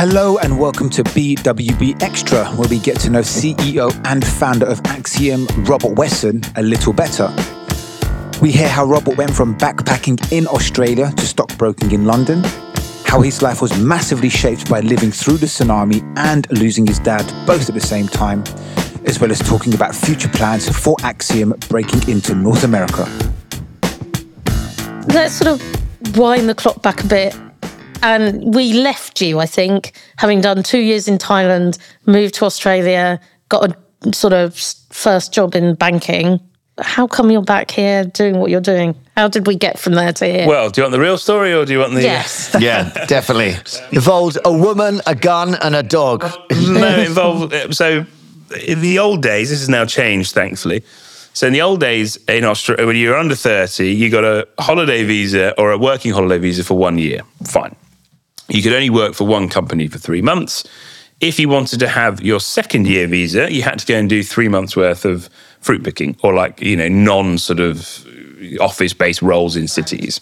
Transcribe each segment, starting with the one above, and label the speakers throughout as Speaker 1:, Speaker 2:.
Speaker 1: Hello and welcome to BWB Extra, where we get to know CEO and founder of Axiom, Robert Wesson, a little better. We hear how Robert went from backpacking in Australia to stockbroking in London, how his life was massively shaped by living through the tsunami and losing his dad both at the same time, as well as talking about future plans for Axiom breaking into North America.
Speaker 2: Let's sort of wind the clock back a bit. And we left you, I think, having done two years in Thailand, moved to Australia, got a sort of first job in banking. How come you're back here doing what you're doing? How did we get from there to here?
Speaker 3: Well, do you want the real story or do you want the.
Speaker 2: yes.
Speaker 4: Yeah, definitely. Involved a woman, a gun, and a dog.
Speaker 3: no, it involved. Uh, so, in the old days, this has now changed, thankfully. So, in the old days in Australia, when you were under 30, you got a holiday visa or a working holiday visa for one year. Fine. You could only work for one company for three months. If you wanted to have your second year visa, you had to go and do three months worth of fruit picking or like, you know, non sort of office based roles in cities.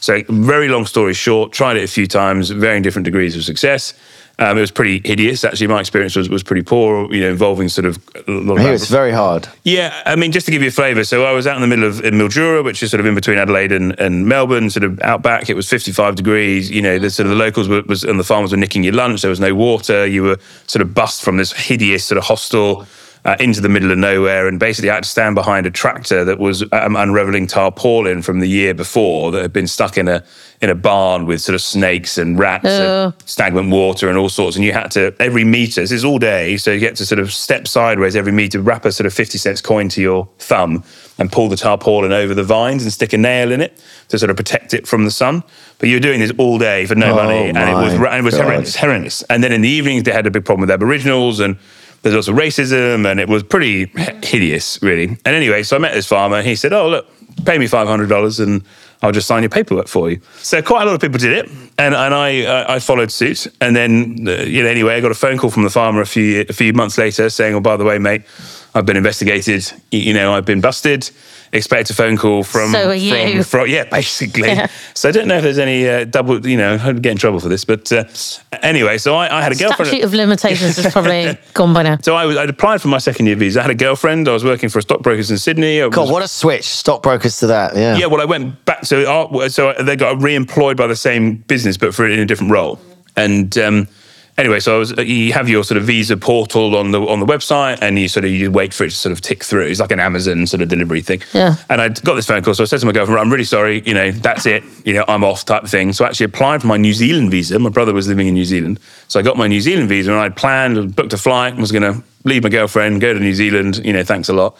Speaker 3: So, very long story short, tried it a few times, varying different degrees of success. Um, it was pretty hideous. Actually, my experience was, was pretty poor, you know, involving sort of a lot
Speaker 4: I hear
Speaker 3: of
Speaker 4: very hard.
Speaker 3: yeah, I mean, just to give you a flavour, so I was out in the middle of in Mildura, which is sort of in between Adelaide and, and Melbourne, sort of out back. It was 55 degrees. You know, the sort of the locals were, was and the farmers were nicking your lunch. There was no water. You were sort of bussed from this hideous sort of hostel uh, into the middle of nowhere, and basically I had to stand behind a tractor that was um, unraveling tarpaulin from the year before that had been stuck in a in a barn with sort of snakes and rats
Speaker 2: Ugh.
Speaker 3: and stagnant water and all sorts. And you had to every meter. This is all day, so you get to sort of step sideways every meter, wrap a sort of fifty cents coin to your thumb, and pull the tarpaulin over the vines and stick a nail in it to sort of protect it from the sun. But you were doing this all day for no
Speaker 4: Oh
Speaker 3: money, and it was and it was horrendous, horrendous. And then in the evenings they had a big problem with Aboriginals and. There's also racism, and it was pretty hideous, really. And anyway, so I met this farmer, and he said, "Oh, look, pay me five hundred dollars, and I'll just sign your paperwork for you." So quite a lot of people did it, and and I uh, I followed suit. And then uh, you know anyway, I got a phone call from the farmer a few a few months later saying, "Oh, by the way, mate, I've been investigated. You know, I've been busted." Expect a phone call from
Speaker 2: So are
Speaker 3: from,
Speaker 2: you.
Speaker 3: from yeah, basically.
Speaker 2: Yeah.
Speaker 3: So I don't know if there's any uh, double. You know, I'd get in trouble for this, but uh, anyway, so I, I had a girlfriend.
Speaker 2: Statute of limitations is probably gone by now.
Speaker 3: So I was, I'd applied for my second year visa. I had a girlfriend. I was working for a stockbrokers in Sydney. Was-
Speaker 4: God, what a switch. Stockbrokers to that. Yeah.
Speaker 3: yeah, well, I went back. So, uh, so they got re-employed by the same business, but for in a different role. And um, anyway, so I was. You have your sort of visa portal on the on the website, and you sort of you wait for it to sort of tick through. It's like an Amazon sort of delivery thing.
Speaker 2: Yeah.
Speaker 3: And I got this phone call, so I said to my girlfriend, "I'm really sorry. You know, that's it. You know, I'm off." Type of thing. So I actually applied for my New Zealand visa. My brother was living in New Zealand, so I got my New Zealand visa, and I'd planned, booked a flight, and was going to leave my girlfriend, go to New Zealand. You know, thanks a lot.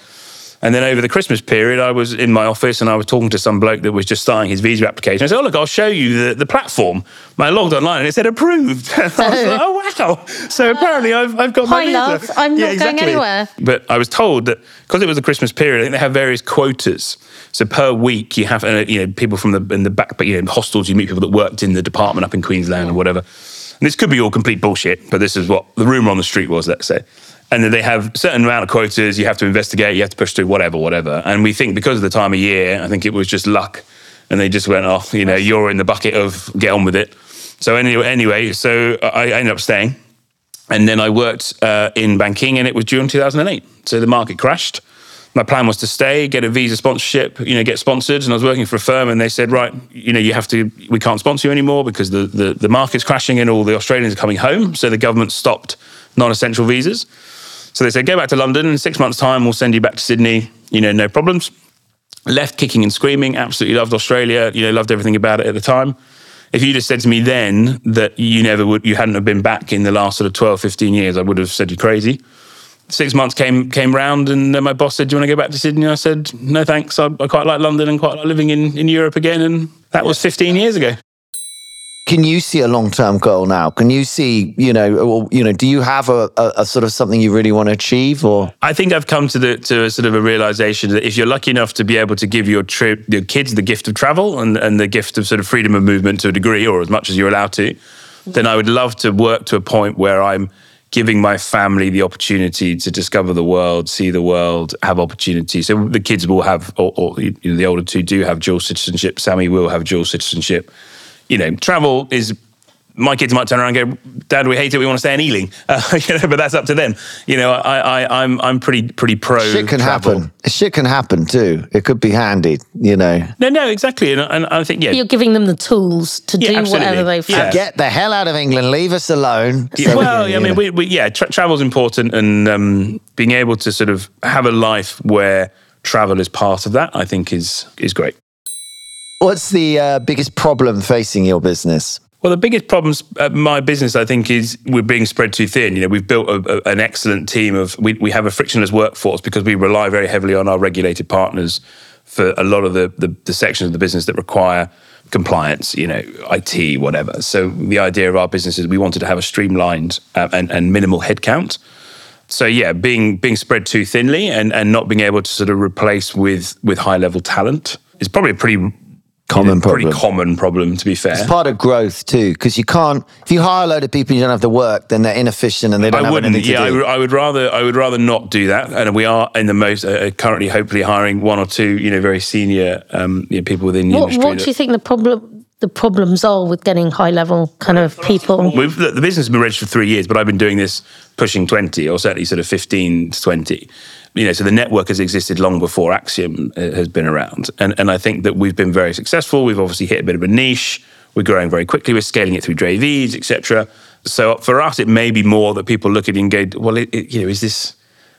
Speaker 3: And then over the Christmas period, I was in my office and I was talking to some bloke that was just starting his visa application. I said, Oh, look, I'll show you the, the platform. And I logged online and it said approved. And I was like, Oh, wow. So apparently I've, I've got my
Speaker 2: Hi,
Speaker 3: visa.
Speaker 2: love. I'm not going anywhere.
Speaker 3: But I was told that because it was the Christmas period, I think they have various quotas. So per week, you have uh, you know people from the in the back, but you know hostels. You meet people that worked in the department up in Queensland or whatever. And this could be all complete bullshit, but this is what the rumor on the street was. Let's say. And then they have a certain amount of quotas. You have to investigate. You have to push through whatever, whatever. And we think because of the time of year, I think it was just luck, and they just went off. You know, you're in the bucket of get on with it. So anyway, anyway, so I ended up staying. And then I worked uh, in banking, and it was June 2008. So the market crashed. My plan was to stay, get a visa sponsorship, you know, get sponsored. And I was working for a firm, and they said, right, you know, you have to, we can't sponsor you anymore because the, the, the market's crashing and all the Australians are coming home. So the government stopped non essential visas. So they said, go back to London. In six months' time, we'll send you back to Sydney, you know, no problems. Left kicking and screaming, absolutely loved Australia, you know, loved everything about it at the time. If you just said to me then that you never would you hadn't have been back in the last sort of 12 15 years i would have said you're crazy. Six months came came round and then my boss said do you want to go back to sydney? I said no thanks. I, I quite like london and quite like living in, in europe again. And that was 15 years ago
Speaker 4: Can you see a long term goal now? Can you see, you know, or, you know, do you have a, a, a sort of something you really want to achieve or?
Speaker 3: I think I've come to the to a sort of a realization that if you're lucky enough to be able to give your trip your kids the gift of travel and, and the gift of sort of freedom of movement to a degree or as much as you're allowed to, then I would love to work to a point where I'm giving my family the opportunity to discover the world, see the world, have opportunity. So the kids will have, or, or you know, the older two do have dual citizenship. Sammy will have dual citizenship. You know, travel is my kids might turn around and go, "Dad, we hate it. We want to stay in Ealing." Uh, you know, but that's up to them. You know, I, I, I'm, I'm pretty, pretty pro.
Speaker 4: Shit can
Speaker 3: travel.
Speaker 4: happen. Shit can happen too. It could be handy, you know.
Speaker 3: No, no, exactly. And, and I think, yeah,
Speaker 2: You're giving them the tools to
Speaker 3: Yeah,
Speaker 2: do
Speaker 3: absolutely.
Speaker 2: whatever they
Speaker 3: Yeah.
Speaker 2: feel.
Speaker 4: Get the hell out of England. Leave us alone.
Speaker 3: Yeah,
Speaker 4: So we
Speaker 3: well,
Speaker 4: can,
Speaker 3: I mean, we, we, yeah, tra- travel's important, and um, being able to sort of have a life where travel is part of that, I think, is is great.
Speaker 4: What's the uh, biggest problem facing your business?
Speaker 3: Well, the biggest problems at my business, I think, is we're being spread too thin. You know, we've built a, a, an excellent team of. We, we have a frictionless workforce because we rely very heavily on our regulated partners for a lot of the, the the sections of the business that require compliance. You know, IT, whatever. So the idea of our business is we wanted to have a streamlined uh, and, and minimal headcount. So yeah, being being spread too thinly and, and not being able to sort of replace with with high level talent is probably a pretty
Speaker 4: Common
Speaker 3: pretty
Speaker 4: problem.
Speaker 3: common problem to be fair.
Speaker 4: It's part of growth too, because you can't. If you hire a load of people, and you don't have the work, then they're inefficient and they don't
Speaker 3: I
Speaker 4: have
Speaker 3: wouldn't.
Speaker 4: anything to
Speaker 3: Yeah, I,
Speaker 4: do.
Speaker 3: would- I would rather. I would rather not do that. And we are in the most uh, currently, hopefully, hiring one or two, you know, very senior um, you know, people within the
Speaker 2: What,
Speaker 3: industry.
Speaker 2: what do you think the problem the problems are with getting high level kind of people?
Speaker 3: We've, the business has been registered for three years, but I've been doing this pushing 20 or certainly sort of 15 to 20. You know, so the network has existed long before Axiom uh, has been around. And, and I think that we've been very successful. We've obviously hit a bit of a niche. We're growing very quickly. We're scaling it through JVs, etc. So for us, it may be more that people look at it and go, well, it, it, you know, is this,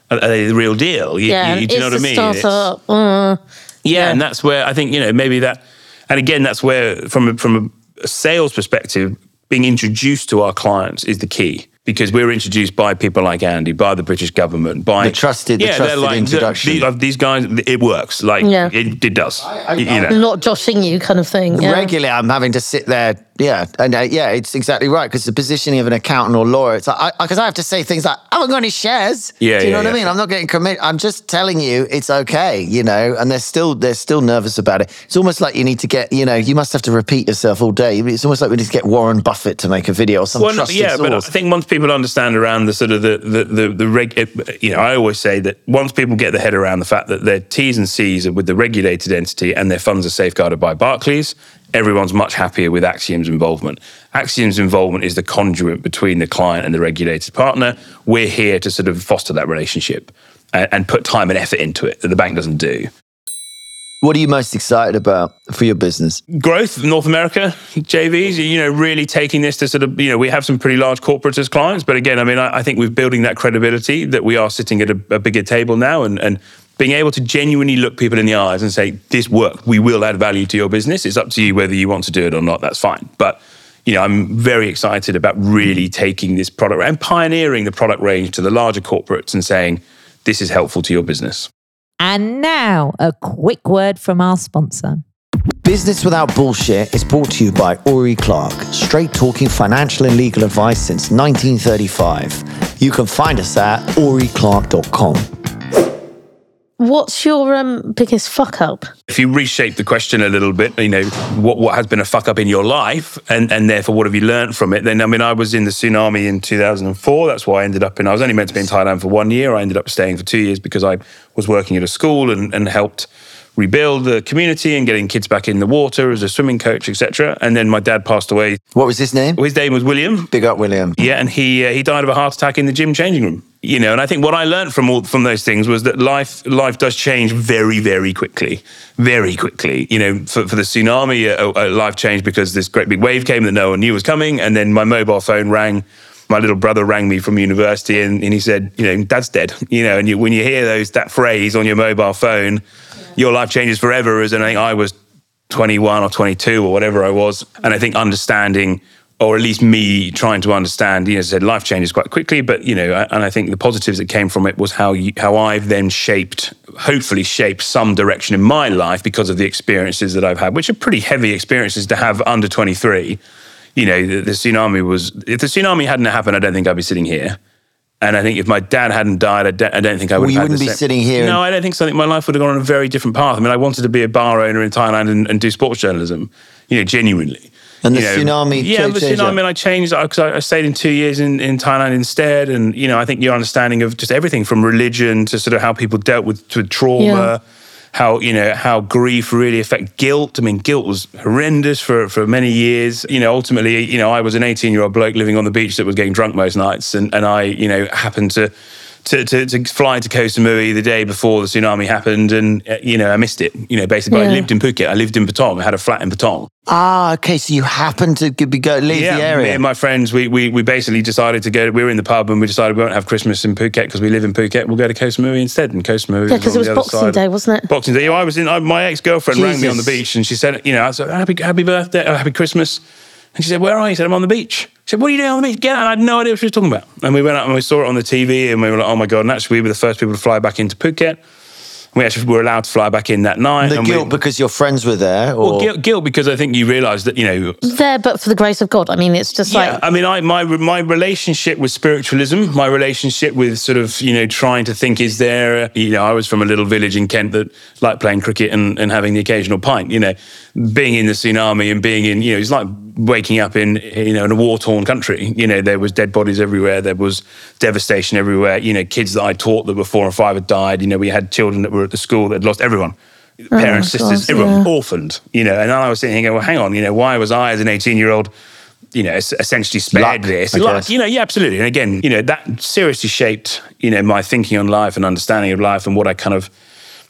Speaker 3: are they the real deal? You,
Speaker 2: Yeah,
Speaker 3: you- do you know what I mean? It's-
Speaker 2: startup. uh,
Speaker 3: yeah,
Speaker 2: Yeah.
Speaker 3: and that's where I think you know maybe that, and again that's where from a, from a sales perspective, being introduced to our clients is the key because we're introduced by people like Andy, by the British government, by
Speaker 4: The trusted- the
Speaker 3: yeah,
Speaker 4: trusted
Speaker 3: they're like,
Speaker 4: introduction.
Speaker 3: These, these guys, it works. Like
Speaker 2: Yeah.
Speaker 3: it, it does. you, you know.
Speaker 2: not joshing you kind of thing. Yeah.
Speaker 4: Regularly, I'm having to sit there. Yeah, and uh, yeah, it's exactly right because the positioning of an accountant or lawyer, it's like because I, have to say things like, "I haven't got any shares."
Speaker 3: Yeah,
Speaker 4: do you know
Speaker 3: yeah,
Speaker 4: what I mean? I'm not getting commit. I'm just telling you it's okay, you know. And they're still they're still nervous about it. It's almost like you need to get, you know, you must have to repeat yourself all day. It's almost like we need to get Warren Buffett to make a video or some
Speaker 3: Well,
Speaker 4: trusted
Speaker 3: yeah, but I think once people understand around the sort of the the the, the reg, you know, I always say that once people get their head around the fact that their T's and C's are with the regulated entity and their funds are safeguarded by Barclays, everyone's much happier with Axiom's involvement. Axiom's involvement is the conduit between the client and the regulated partner. We're here to sort of foster that relationship and, and put time and effort into it that the bank doesn't do.
Speaker 4: What are you most excited about for your business?
Speaker 3: growth North America JVs you know really taking this to sort of you know we have some pretty large corporates as clients but again I mean I, I think we're building that credibility that we are sitting at a, a bigger table now and and being able to genuinely look people in the eyes and say this work we will add value to your business. It's up to you whether you want to do it or not. That's fine. But you know I'm very excited about really taking this product and pioneering the product range to the larger corporates and saying this is helpful to your business
Speaker 5: And now, a quick word from our sponsor.
Speaker 4: Business Without Bullshit is brought to you by Oury Clark, straight talking financial and legal advice since 1935. You can find us at ouryclark.com.
Speaker 2: What's your um, biggest fuck up?
Speaker 3: if you reshape the question a little bit, you know, what, what has been a fuck up in your life and, and therefore what have you learned from it? Then, I mean, I was in the tsunami in 2004. That's why I ended up in, I was only meant to be in Thailand for one year. I ended up staying for two years because I was working at a school and, and helped rebuild the community and getting kids back in the water as a swimming coach, etc. And then my dad passed away.
Speaker 4: What was his name?
Speaker 3: His name was William.
Speaker 4: Big up, William.
Speaker 3: Yeah, and he uh, he died of a heart attack in the gym changing room. You know, and I think what I learned from all from those things was that life life does change very very quickly, very quickly. You know, for, for the tsunami, uh, uh, life changed because this great big wave came that no one knew was coming, and then my mobile phone rang. My little brother rang me from university, and, and he said, "You know, Dad's dead." You know, and you, when you hear those that phrase on your mobile phone, your life changes forever. As I think I was 21 or 22 or whatever I was. And I think understanding, or at least me trying to understand, you know, said life changes quite quickly, but, you know, and I think the positives that came from it was how, you, how I've then shaped, hopefully shaped some direction in my life because of the experiences that I've had, which are pretty heavy experiences to have under 23. You know, the, the tsunami was, if the tsunami hadn't happened, I don't think I'd be sitting here. And I think if my dad hadn't died, I don't, I don't think I would.
Speaker 4: Well, you wouldn't be
Speaker 3: same-
Speaker 4: sitting here
Speaker 3: No, I don't think so. I think my life would have gone on a very different path. I mean, I wanted to be a bar owner in Thailand and, and do sports journalism. You know, genuinely.
Speaker 4: And the
Speaker 3: You know,
Speaker 4: tsunami
Speaker 3: Yeah, the tsunami. And I changed uh, because I, I stayed in two years in, in Thailand instead. And you know, I think your understanding of just everything from religion to sort of how people dealt with to trauma. how you know how grief really affect guilt. I mean, guilt was horrendous for for many years. You know, ultimately, you know, I was an 18 year old bloke living on the beach that was getting drunk most nights, and and I you know happened to to, to, to fly to Koh Samui the day before the tsunami happened, and uh, you know I missed it. You know, basically, but I lived in Phuket. I lived in Patong. I had a flat in Patong.
Speaker 4: Ah, okay. So you happened to g- be go leave
Speaker 3: yeah,
Speaker 4: the area.
Speaker 3: me and my friends, we, we we basically decided to go. We were in the pub and we decided we won't have Christmas in Phuket because we live in Phuket. We'll go to Koh Samui instead. And Koh Samui,
Speaker 2: Yeah, 'cause
Speaker 3: on
Speaker 2: it was Boxing
Speaker 3: side.
Speaker 2: Day, wasn't it?
Speaker 3: Boxing Day. I was in. I, my ex girlfriend rang me on the beach and she said, you know, I said, happy happy birthday, oh, happy Christmas. And she said, where are you? I said, I'm on the beach. She said, what are you doing on the beach? Get out. And I had no idea what she was talking about. And we went out and we saw it on the TV and we were like, oh my God. And actually, we were the first people to fly back into Phuket. We actually were allowed to fly back in that night.
Speaker 4: the
Speaker 3: and we-
Speaker 4: guilt because your friends were there, or
Speaker 3: well, guilt, guilt because I think you realise that, you know,
Speaker 2: There, but for the grace of God. I mean, it's just
Speaker 3: yeah,
Speaker 2: like
Speaker 3: I mean, I my my relationship with spiritualism, my relationship with sort of you know trying to think, is there? You know, I was from a little village in Kent that liked playing cricket and, and having the occasional pint. You know, being in the tsunami and being in you know, it's like waking up in you know in a war torn country. You know, there was dead bodies everywhere. There was devastation everywhere. You know, kids that I taught that were four or five had died. You know, we had children that were at the school that had lost everyone. Oh, Parents, sisters,
Speaker 2: God,
Speaker 3: everyone
Speaker 2: yeah.
Speaker 3: orphaned, you know, and I was sitting here going, well, hang on, you know, why was I as an 18 year old you know, essentially spared
Speaker 4: Luck,
Speaker 3: this. Luck, you know, yeah, absolutely. And again, you know, that seriously shaped, you know, my thinking on life and understanding of life and what I kind of,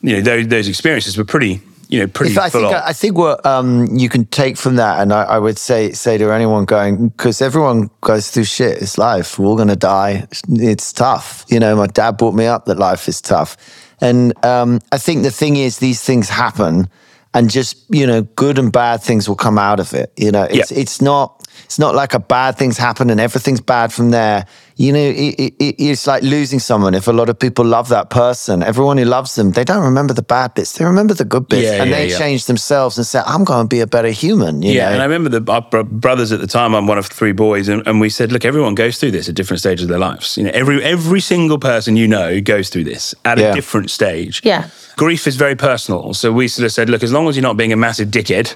Speaker 3: you know, those, those experiences were pretty, you know, pretty
Speaker 4: If I
Speaker 3: full
Speaker 4: think
Speaker 3: on.
Speaker 4: I think what um, you can take from that, and I, I would say say to anyone going, because everyone goes through shit. It's life. We're all gonna die. It's tough. You know, my dad brought me up that life is tough, and um, I think the thing is, these things happen, and just you know, good and bad things will come out of it. You know, it's
Speaker 3: Yeah.
Speaker 4: it's not it's not like a bad things happen and everything's bad from there. You know, it, it, it- it's like losing someone. If a lot of people love that person, everyone who loves them, they don't remember the bad bits. They remember the good bits,
Speaker 3: Yeah,
Speaker 4: and
Speaker 3: yeah,
Speaker 4: they
Speaker 3: yeah.
Speaker 4: change themselves and say, "I'm going to be a better human." You
Speaker 3: yeah,
Speaker 4: know?
Speaker 3: and I remember the our brothers at the time. I'm one of three boys, and, and we said, look, everyone goes through this at different stages of their lives. You know, every every single person you know goes through this at
Speaker 4: Yeah.
Speaker 3: a different stage.
Speaker 2: Yeah.
Speaker 3: grief is very personal. So we sort of said, look, as long as you're not being a massive dickhead,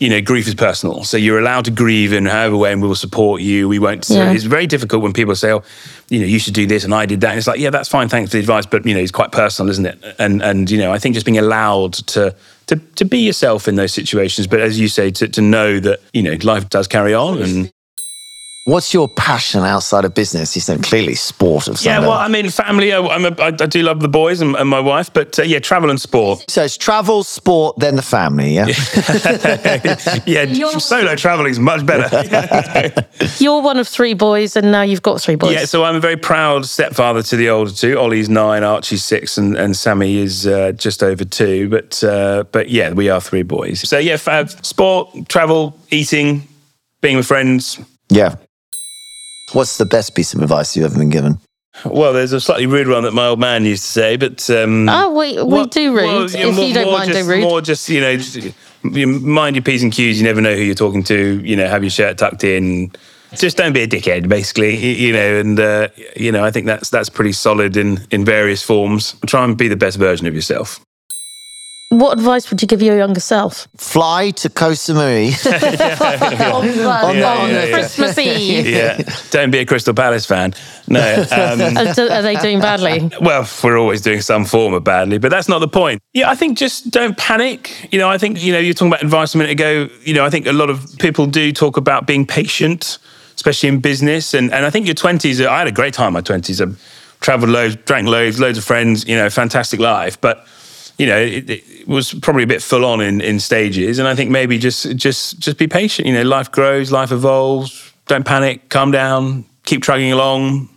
Speaker 3: you know, grief is personal. So you're allowed to grieve in however way, and we will support you. We won't. So
Speaker 2: Yeah.
Speaker 3: it's very difficult when people say, oh, you know, you should do this, and I did that. And it's like, yeah, that's fine. Thanks for the advice, but you know, it's quite personal, isn't it? And and you know, I think just being allowed to. To, to be yourself in those situations, but as you say, to, to know that you know life does carry on, and
Speaker 4: What's your passion outside of business? You said clearly sport of some
Speaker 3: yeah, well,
Speaker 4: level.
Speaker 3: I mean, family. I, I'm a, I, I do love the boys and, and my wife, but uh, yeah, travel and sport.
Speaker 4: so it's travel, sport, then the family. Yeah.
Speaker 3: yeah, solo traveling is much better.
Speaker 2: You're one of three boys, and now you've got three boys.
Speaker 3: Yeah, so I'm a very proud stepfather to the older two. Ollie's nine, Archie's six, and, and Sammy is uh, just over two. But uh, but yeah, we are three boys. So yeah, fab, sport, travel, eating, being with friends.
Speaker 4: yeah. What's the best piece of advice you've ever been given?
Speaker 3: Well, there's a slightly rude one that my old man used to say, but um,
Speaker 2: Oh, we, we
Speaker 3: well-
Speaker 2: do rude.
Speaker 3: well,
Speaker 2: if
Speaker 3: yeah,
Speaker 2: you don't mind
Speaker 3: just,
Speaker 2: do rude.
Speaker 3: More just you know, just, you mind your p's and q's. You never know who you're talking to. You know, have your shirt tucked in. Just don't be a dickhead, basically. You know, and uh, you know, I think that's that's pretty solid in in various forms. Try and be the best version of yourself.
Speaker 2: What advice would you give your younger self?
Speaker 4: Fly to Koh Samui.
Speaker 2: on
Speaker 4: yeah, yeah.
Speaker 2: Christmas Eve.
Speaker 3: Yeah, don't be a Crystal Palace fan. No. Um,
Speaker 2: Are, are they doing badly?
Speaker 3: Well, we're always doing some form of badly, but that's not the point. Yeah, I think just don't panic. You know, I think, you know, you're talking about advice a minute ago. You know, I think a lot of people do talk about being patient, especially in business. And, and I think your 20s, I had a great time in my 20s. I traveled loads, drank loads, loads of friends, you know, fantastic life. But, you know, it, it was probably a bit full on in, in stages. And I think maybe just just just be patient. You know, life grows, life evolves. Don't panic, calm down, keep trudging along,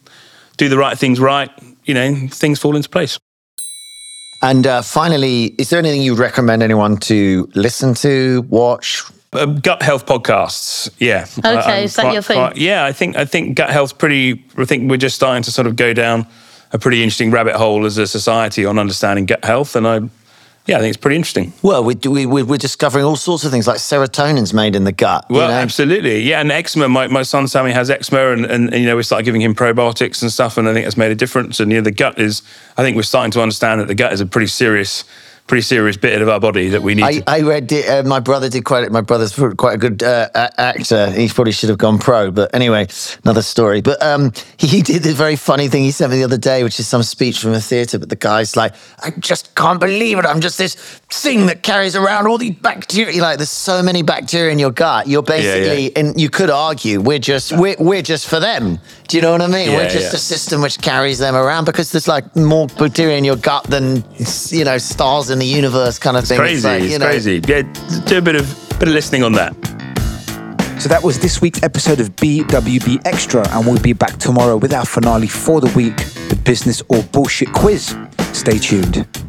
Speaker 3: do the right things right, you know, things fall into place.
Speaker 4: and uh, finally, is there anything you'd recommend anyone to listen to, watch?
Speaker 3: Uh, gut health podcasts, yeah.
Speaker 2: Okay,
Speaker 3: I'm
Speaker 2: is that your thing?
Speaker 3: yeah, I think I think gut health's pretty. I think we're just starting to sort of go down a pretty interesting rabbit hole as a society on understanding gut health, and I, yeah, I think it's pretty interesting.
Speaker 4: Well, we, we, we- we're discovering all sorts of things like serotonin's made in the gut. you
Speaker 3: Well,
Speaker 4: know?
Speaker 3: absolutely, yeah. And eczema, my, my son Sammy has eczema, and, and, and, you know we started giving him probiotics and stuff, and I think that's made a difference. And you know the gut is, I think we're starting to understand that the gut is a pretty serious pretty serious bit of our body that we need.
Speaker 4: I,
Speaker 3: to,
Speaker 4: I read it. Uh, my brother did quite. My brother's quite a good uh, actor. He probably should have gone pro, but anyway, another story. But um, he, did this very funny thing he sent me the other day, which is some speech from a theatre. But the guy's like, "I just can't believe it. I'm just this thing that carries around all these bacteria. Like, there's so many bacteria in your gut. You're basically,
Speaker 3: yeah.
Speaker 4: and you could argue we're just we're, we're just for them. Do you know what I mean?
Speaker 3: Yeah,
Speaker 4: we're just
Speaker 3: yeah.
Speaker 4: a system which carries them around because there's like more bacteria in your gut than you know stars in the universe, kind of thing.
Speaker 3: crazy,
Speaker 4: like,
Speaker 3: it's
Speaker 4: know,
Speaker 3: crazy. Yeah, do a bit of bit of listening on that.
Speaker 1: So that was this week's episode of BWB Extra, and we'll be back tomorrow with our finale for the week, the business or bullshit quiz. Stay tuned.